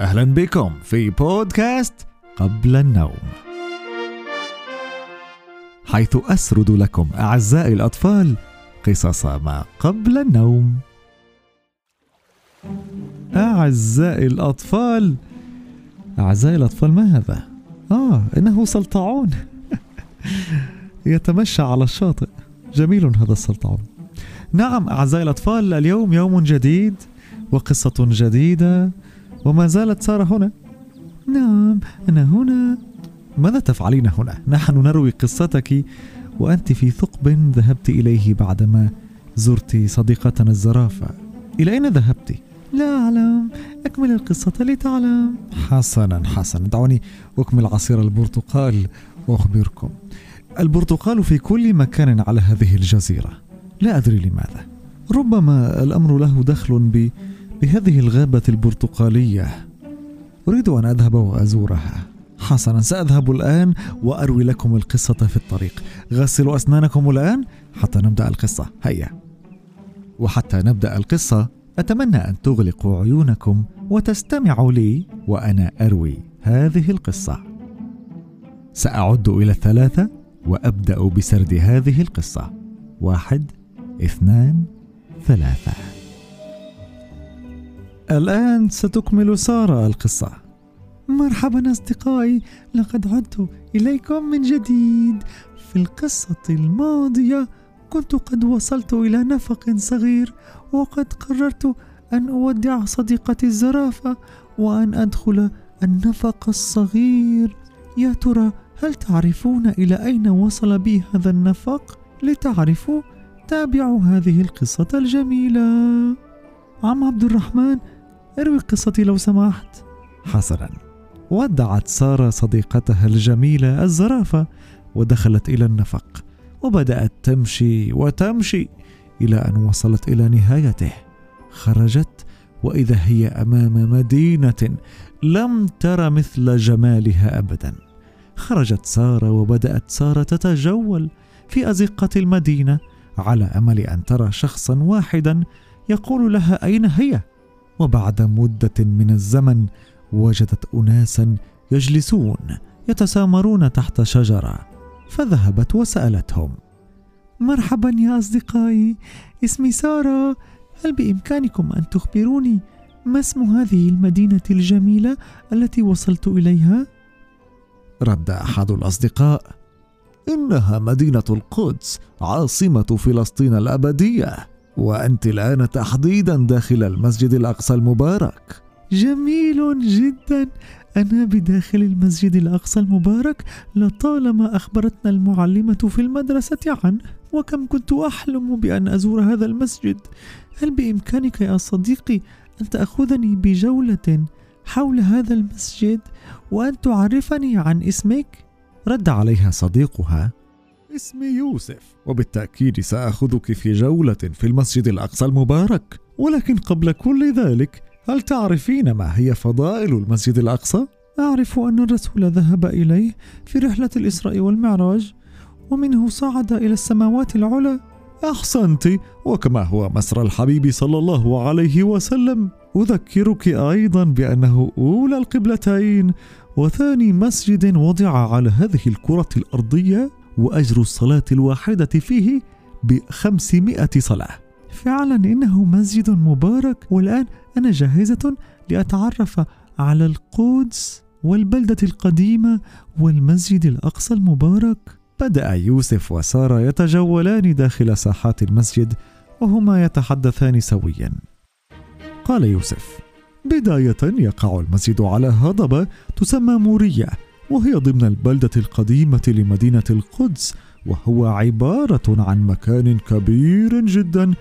أهلا بكم في بودكاست قبل النوم. حيث أسرد لكم أعزائي الأطفال قصص ما قبل النوم. أعزائي الأطفال أعزائي الأطفال ما هذا؟ آه إنه سلطعون. يتمشى على الشاطئ. جميل هذا السلطعون. نعم أعزائي الأطفال اليوم يوم جديد وقصة جديدة. وما زالت سارة هنا. نعم أنا هنا. ماذا تفعلين هنا؟ نحن نروي قصتك وأنت في ثقب ذهبت إليه بعدما زرت صديقتنا الزرافة. إلى أين ذهبت؟ لا أعلم. أكمل القصة لتعلم. حسنا حسنا. دعوني أكمل عصير البرتقال وأخبركم. البرتقال في كل مكان على هذه الجزيرة. لا أدري لماذا. ربما الأمر له دخل. بهذه الغابة البرتقالية. أريد أن أذهب وأزورها. حسنا سأذهب الآن وأروي لكم القصة في الطريق. غسلوا أسنانكم الآن حتى نبدأ القصة. هيا. وحتى نبدأ القصة أتمنى أن تغلقوا عيونكم وتستمعوا لي وأنا أروي هذه القصة. سأعد إلى الثلاثة وأبدأ بسرد هذه القصة. واحد اثنان ثلاثة. الآن ستكمل سارة القصة. مرحبا أصدقائي لقد عدت إليكم من جديد. في القصة الماضية كنت قد وصلت إلى نفق صغير وقد قررت أن أودع صديقتي الزرافة وأن أدخل النفق الصغير. يا ترى هل تعرفون إلى أين وصل بي هذا النفق؟ لتعرفوا تابعوا هذه القصة الجميلة. عم عبد الرحمن اروي قصتي لو سمحت. حسنا ودعت سارة صديقتها الجميلة الزرافة ودخلت إلى النفق وبدأت تمشي وتمشي إلى أن وصلت إلى نهايته. خرجت وإذا هي أمام مدينة لم تر مثل جمالها أبدا. خرجت سارة وبدأت سارة تتجول في أزقة المدينة على أمل أن ترى شخصا واحدا يقول لها أين هي؟ وبعد مدة من الزمن وجدت أناسا يجلسون يتسامرون تحت شجرة فذهبت وسألتهم. مرحبا يا أصدقائي اسمي سارة. هل بإمكانكم أن تخبروني ما اسم هذه المدينة الجميلة التي وصلت إليها؟ رد أحد الأصدقاء. إنها مدينة القدس عاصمة فلسطين الأبدية. وأنت الآن تحديدا داخل المسجد الأقصى المبارك. جميل جدا. أنا بداخل المسجد الأقصى المبارك لطالما أخبرتنا المعلمة في المدرسة عنه وكم كنت أحلم بأن أزور هذا المسجد. هل بإمكانك يا صديقي أن تأخذني بجولة حول هذا المسجد وأن تعرفني عن اسمك؟ رد عليها صديقها. اسمي يوسف وبالتأكيد سأخذك في جولة في المسجد الأقصى المبارك. ولكن قبل كل ذلك هل تعرفين ما هي فضائل المسجد الأقصى؟ أعرف أن الرسول ذهب إليه في رحلة الإسراء والمعراج ومنه صعد إلى السماوات العلى. أحسنت وكما هو مسرى الحبيب صلى الله عليه وسلم. أذكرك أيضا بأنه أولى القبلتين وثاني مسجد وضع على هذه الكرة الأرضية وأجر الصلاة الواحدة فيه بخمسمائة صلاة. فعلا إنه مسجد مبارك. والآن أنا جاهزة لأتعرف على القدس والبلدة القديمة والمسجد الأقصى المبارك. بدأ يوسف وسارة يتجولان داخل ساحات المسجد وهما يتحدثان سويا. قال يوسف بداية يقع المسجد على هضبة تسمى مورية. وهي ضمن البلدة القديمة لمدينة القدس وهو عبارة عن مكان كبير جدا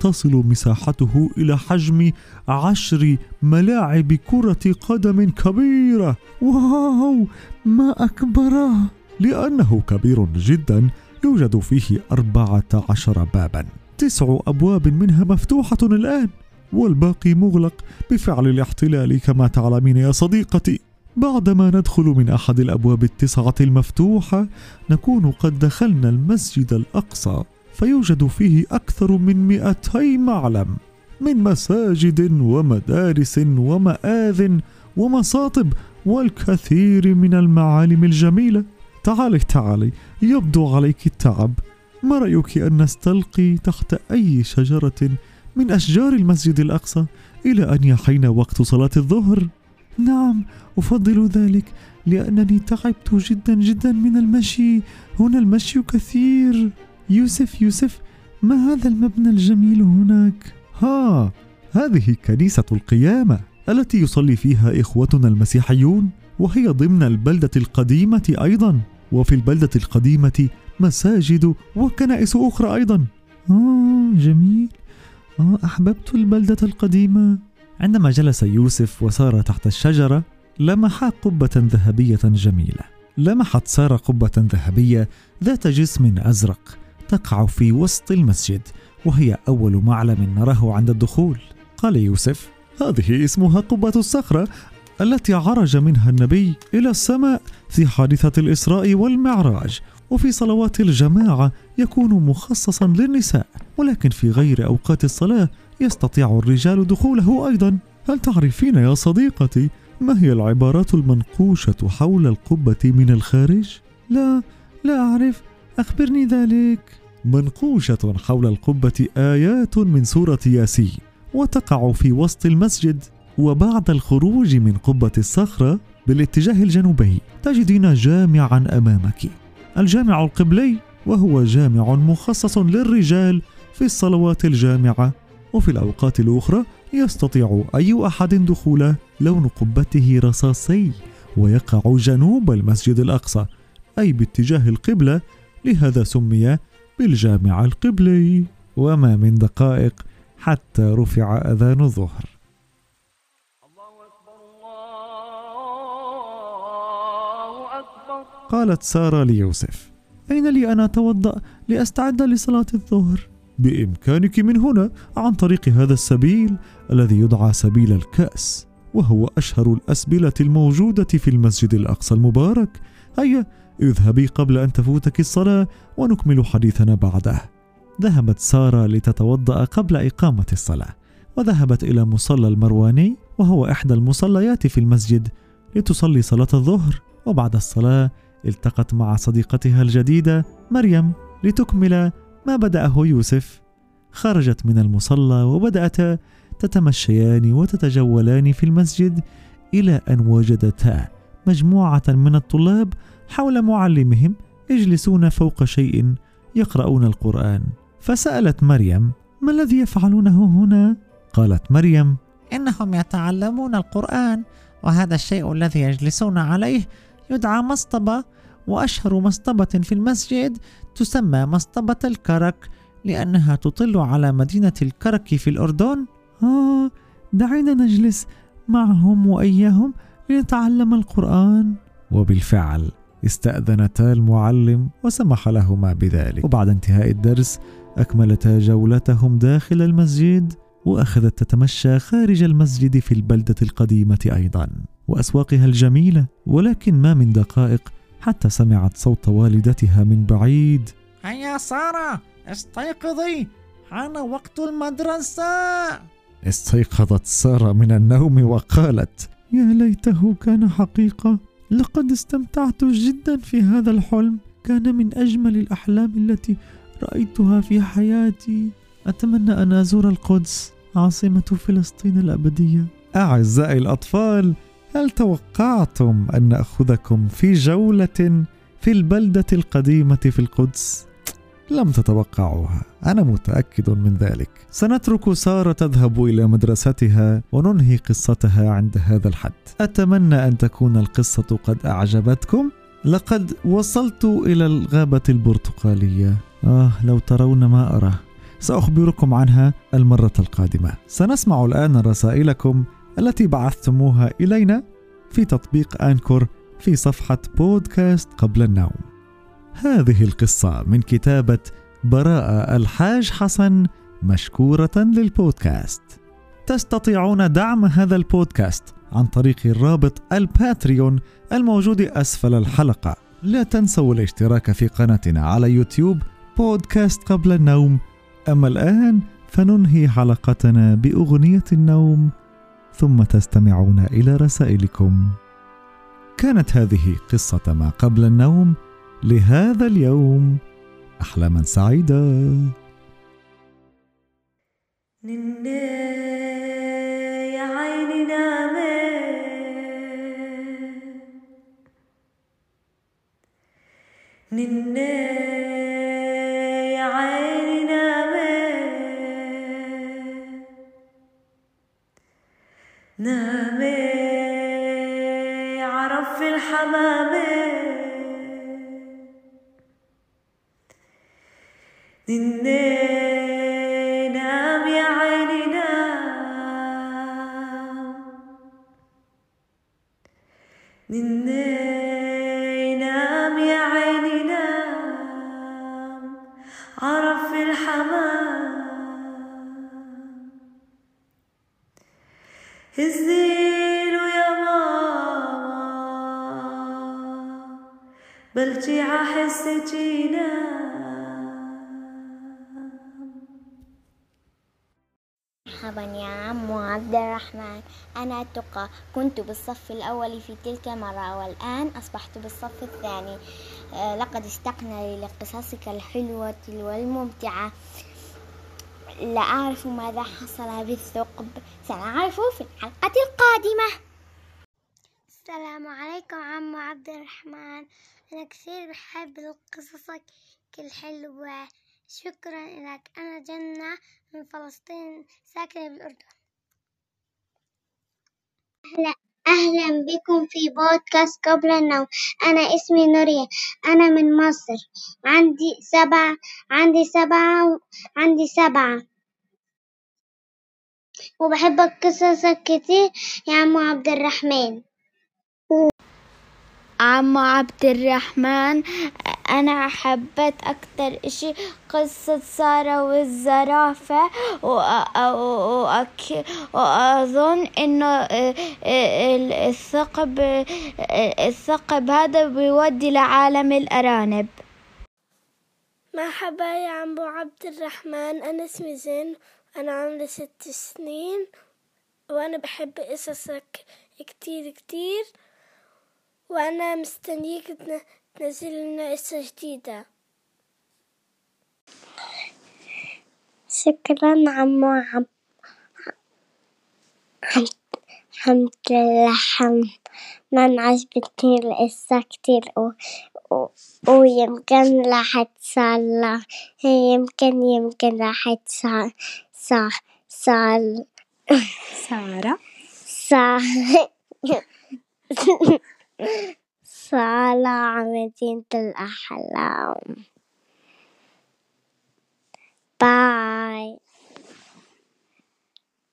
تصل مساحته إلى حجم عشر ملاعب كرة قدم كبيرة. واو! ما أكبره لأنه كبير جدا يوجد فيه أربعة عشر بابا. تسع أبواب منها مفتوحة الآن والباقي مغلق بفعل الاحتلال كما تعلمين يا صديقتي. بعدما ندخل من أحد الأبواب التسعة المفتوحه نكون قد دخلنا المسجد الأقصى فيوجد فيه أكثر من مئتي معلم من مساجد ومدارس ومآذن ومصاطب والكثير من المعالم الجميلة تعالي تعالي يبدو عليك التعب ما رأيك أن نستلقي تحت أي شجرة من أشجار المسجد الأقصى إلى أن يحين وقت صلاة الظهر؟ نعم أفضل ذلك لأنني تعبت جدا جدا من المشي. هنا المشي كثير. يوسف يوسف ما هذا المبنى الجميل هناك؟ ها هذه كنيسة القيامة التي يصلي فيها إخوتنا المسيحيون وهي ضمن البلدة القديمة أيضا. وفي البلدة القديمة مساجد وكنائس أخرى أيضا. آه جميل. آه أحببت البلدة القديمة. عندما جلس يوسف وسار تحت الشجرة لمحا قبة ذهبية جميلة. لمحت سارة قبة ذهبية ذات جسم أزرق تقع في وسط المسجد وهي أول معلم نراه عند الدخول. قال يوسف هذه اسمها قبة الصخرة التي عرج منها النبي إلى السماء في حادثة الإسراء والمعراج وفي صلوات الجماعة يكون مخصصا للنساء ولكن في غير أوقات الصلاة يستطيع الرجال دخوله أيضا. هل تعرفين يا صديقتي ما هي العبارات المنقوشة حول القبة من الخارج؟ لا لا أعرف. أخبرني ذلك. منقوشة حول القبة آيات من سورة ياسين وتقع في وسط المسجد. وبعد الخروج من قبة الصخرة بالاتجاه الجنوبي تجدين جامعا أمامك. الجامع القبلي وهو جامع مخصص للرجال في الصلوات الجامعة. وفي الأوقات الأخرى يستطيع أي أحد دخوله لون قبته رصاصي ويقع جنوب المسجد الأقصى أي باتجاه القبلة لهذا سمي بالجامع القبلي. وما من دقائق حتى رفع أذان الظهر. قالت سارة ليوسف أين لي أن أتوضأ لأستعد لصلاة الظهر؟ بإمكانك من هنا عن طريق هذا السبيل الذي يدعى سبيل الكأس وهو أشهر الأسبلة الموجودة في المسجد الأقصى المبارك. هيا اذهبي قبل أن تفوتك الصلاة ونكمل حديثنا بعده. ذهبت سارة لتتوضأ قبل إقامة الصلاة وذهبت إلى مصلى المرواني وهو إحدى المصليات في المسجد لتصلي صلاة الظهر. وبعد الصلاة التقت مع صديقتها الجديدة مريم لتكمل ما بدأه يوسف خرجت من المصلى وبدأتا تتمشيان وتتجولان في المسجد إلى أن وجدتا مجموعة من الطلاب حول معلمهم يجلسون فوق شيء يقرؤون القرآن فسألت مريم ما الذي يفعلونه هنا؟ قالت مريم إنهم يتعلمون القرآن وهذا الشيء الذي يجلسون عليه يدعى مصطبة وأشهر مصطبة في المسجد تسمى مصطبة الكرك لأنها تطل على مدينة الكرك في الأردن. آه دعينا نجلس معهم وإياهم لنتعلم القرآن. وبالفعل استأذنتا المعلم وسمح لهما بذلك. وبعد انتهاء الدرس أكملتا جولتهم داخل المسجد وأخذت تتمشى خارج المسجد في البلدة القديمة أيضا وأسواقها الجميلة ولكن ما من دقائق حتى سمعت صوت والدتها من بعيد. هيا سارة استيقظي. حان وقت المدرسة. استيقظت سارة من النوم وقالت يا ليته كان حقيقة. لقد استمتعت جدا في هذا الحلم. كان من أجمل الأحلام التي رأيتها في حياتي. أتمنى أن أزور القدس عاصمة فلسطين الأبدية. أعزائي الأطفال هل توقعتم أن نأخذكم في جولة في البلدة القديمة في القدس؟ لم تتوقعوها. أنا متأكد من ذلك. سنترك سارة تذهب إلى مدرستها وننهي قصتها عند هذا الحد. أتمنى أن تكون القصة قد أعجبتكم. لقد وصلت إلى الغابة البرتقالية. آه لو ترون ما أراه سأخبركم عنها المرة القادمة. سنسمع الآن رسائلكم التي بعثتموها إلينا في تطبيق أنكور في صفحة بودكاست قبل النوم. هذه القصة من كتابة براءة الحاج حسن مشكورة للبودكاست. تستطيعون دعم هذا البودكاست عن طريق الرابط الباتريون الموجود أسفل الحلقة. لا تنسوا الاشتراك في قناتنا على يوتيوب بودكاست قبل النوم. أما الآن فننهي حلقتنا بأغنية النوم. ثم تستمعون إلى رسائلكم. كانت هذه قصة ما قبل النوم لهذا اليوم. احلاما سعيدة. يا عيني نامي الحمامة نني نام يا عيني نام. نني نام يا عيني نام. عرف الحمام. عحس جينا مرحبا يا عم عبد الرحمن أنا تقى كنت بالصف الأول في تلك المرة والآن أصبحت بالصف الثاني. آه، لقد اشتقنا لقصصك الحلوة والممتعة. لا أعرف ماذا حصل بالثقب. سنعرف في الحلقة القادمة. السلام عليكم عمو عبد الرحمن. أنا كثير بحب قصصك. الحلوة شكرا لك. أنا جنة من فلسطين ساكنة بالأردن. أهلا أهلا بكم في بودكاست قبل النوم. أنا اسمي نوريا أنا من مصر. عندي سبعة عندي سبعة عندي سبعة وبحب قصصك كتير يا عمو عبد الرحمن. عم عبد الرحمن أنا حبيت أكتر إشي قصة سارة والزرافة وأظن إنه الثقب الثقب هذا بيودي لعالم الأرانب. مرحبا يا عمو عبد الرحمن أنا اسمي زين أنا عمري ست سنين وأنا بحب قصصك كتير كتير. وأنا مستنيك تن- تنزل لنا قصة جديدة. شكرا عمو عب الحمد لله من عجبتني القصة كتير و... و... ويمكن راح تصلى يمكن يمكن راح تصل صار صار سارة. صار صالع مدينة الأحلام باي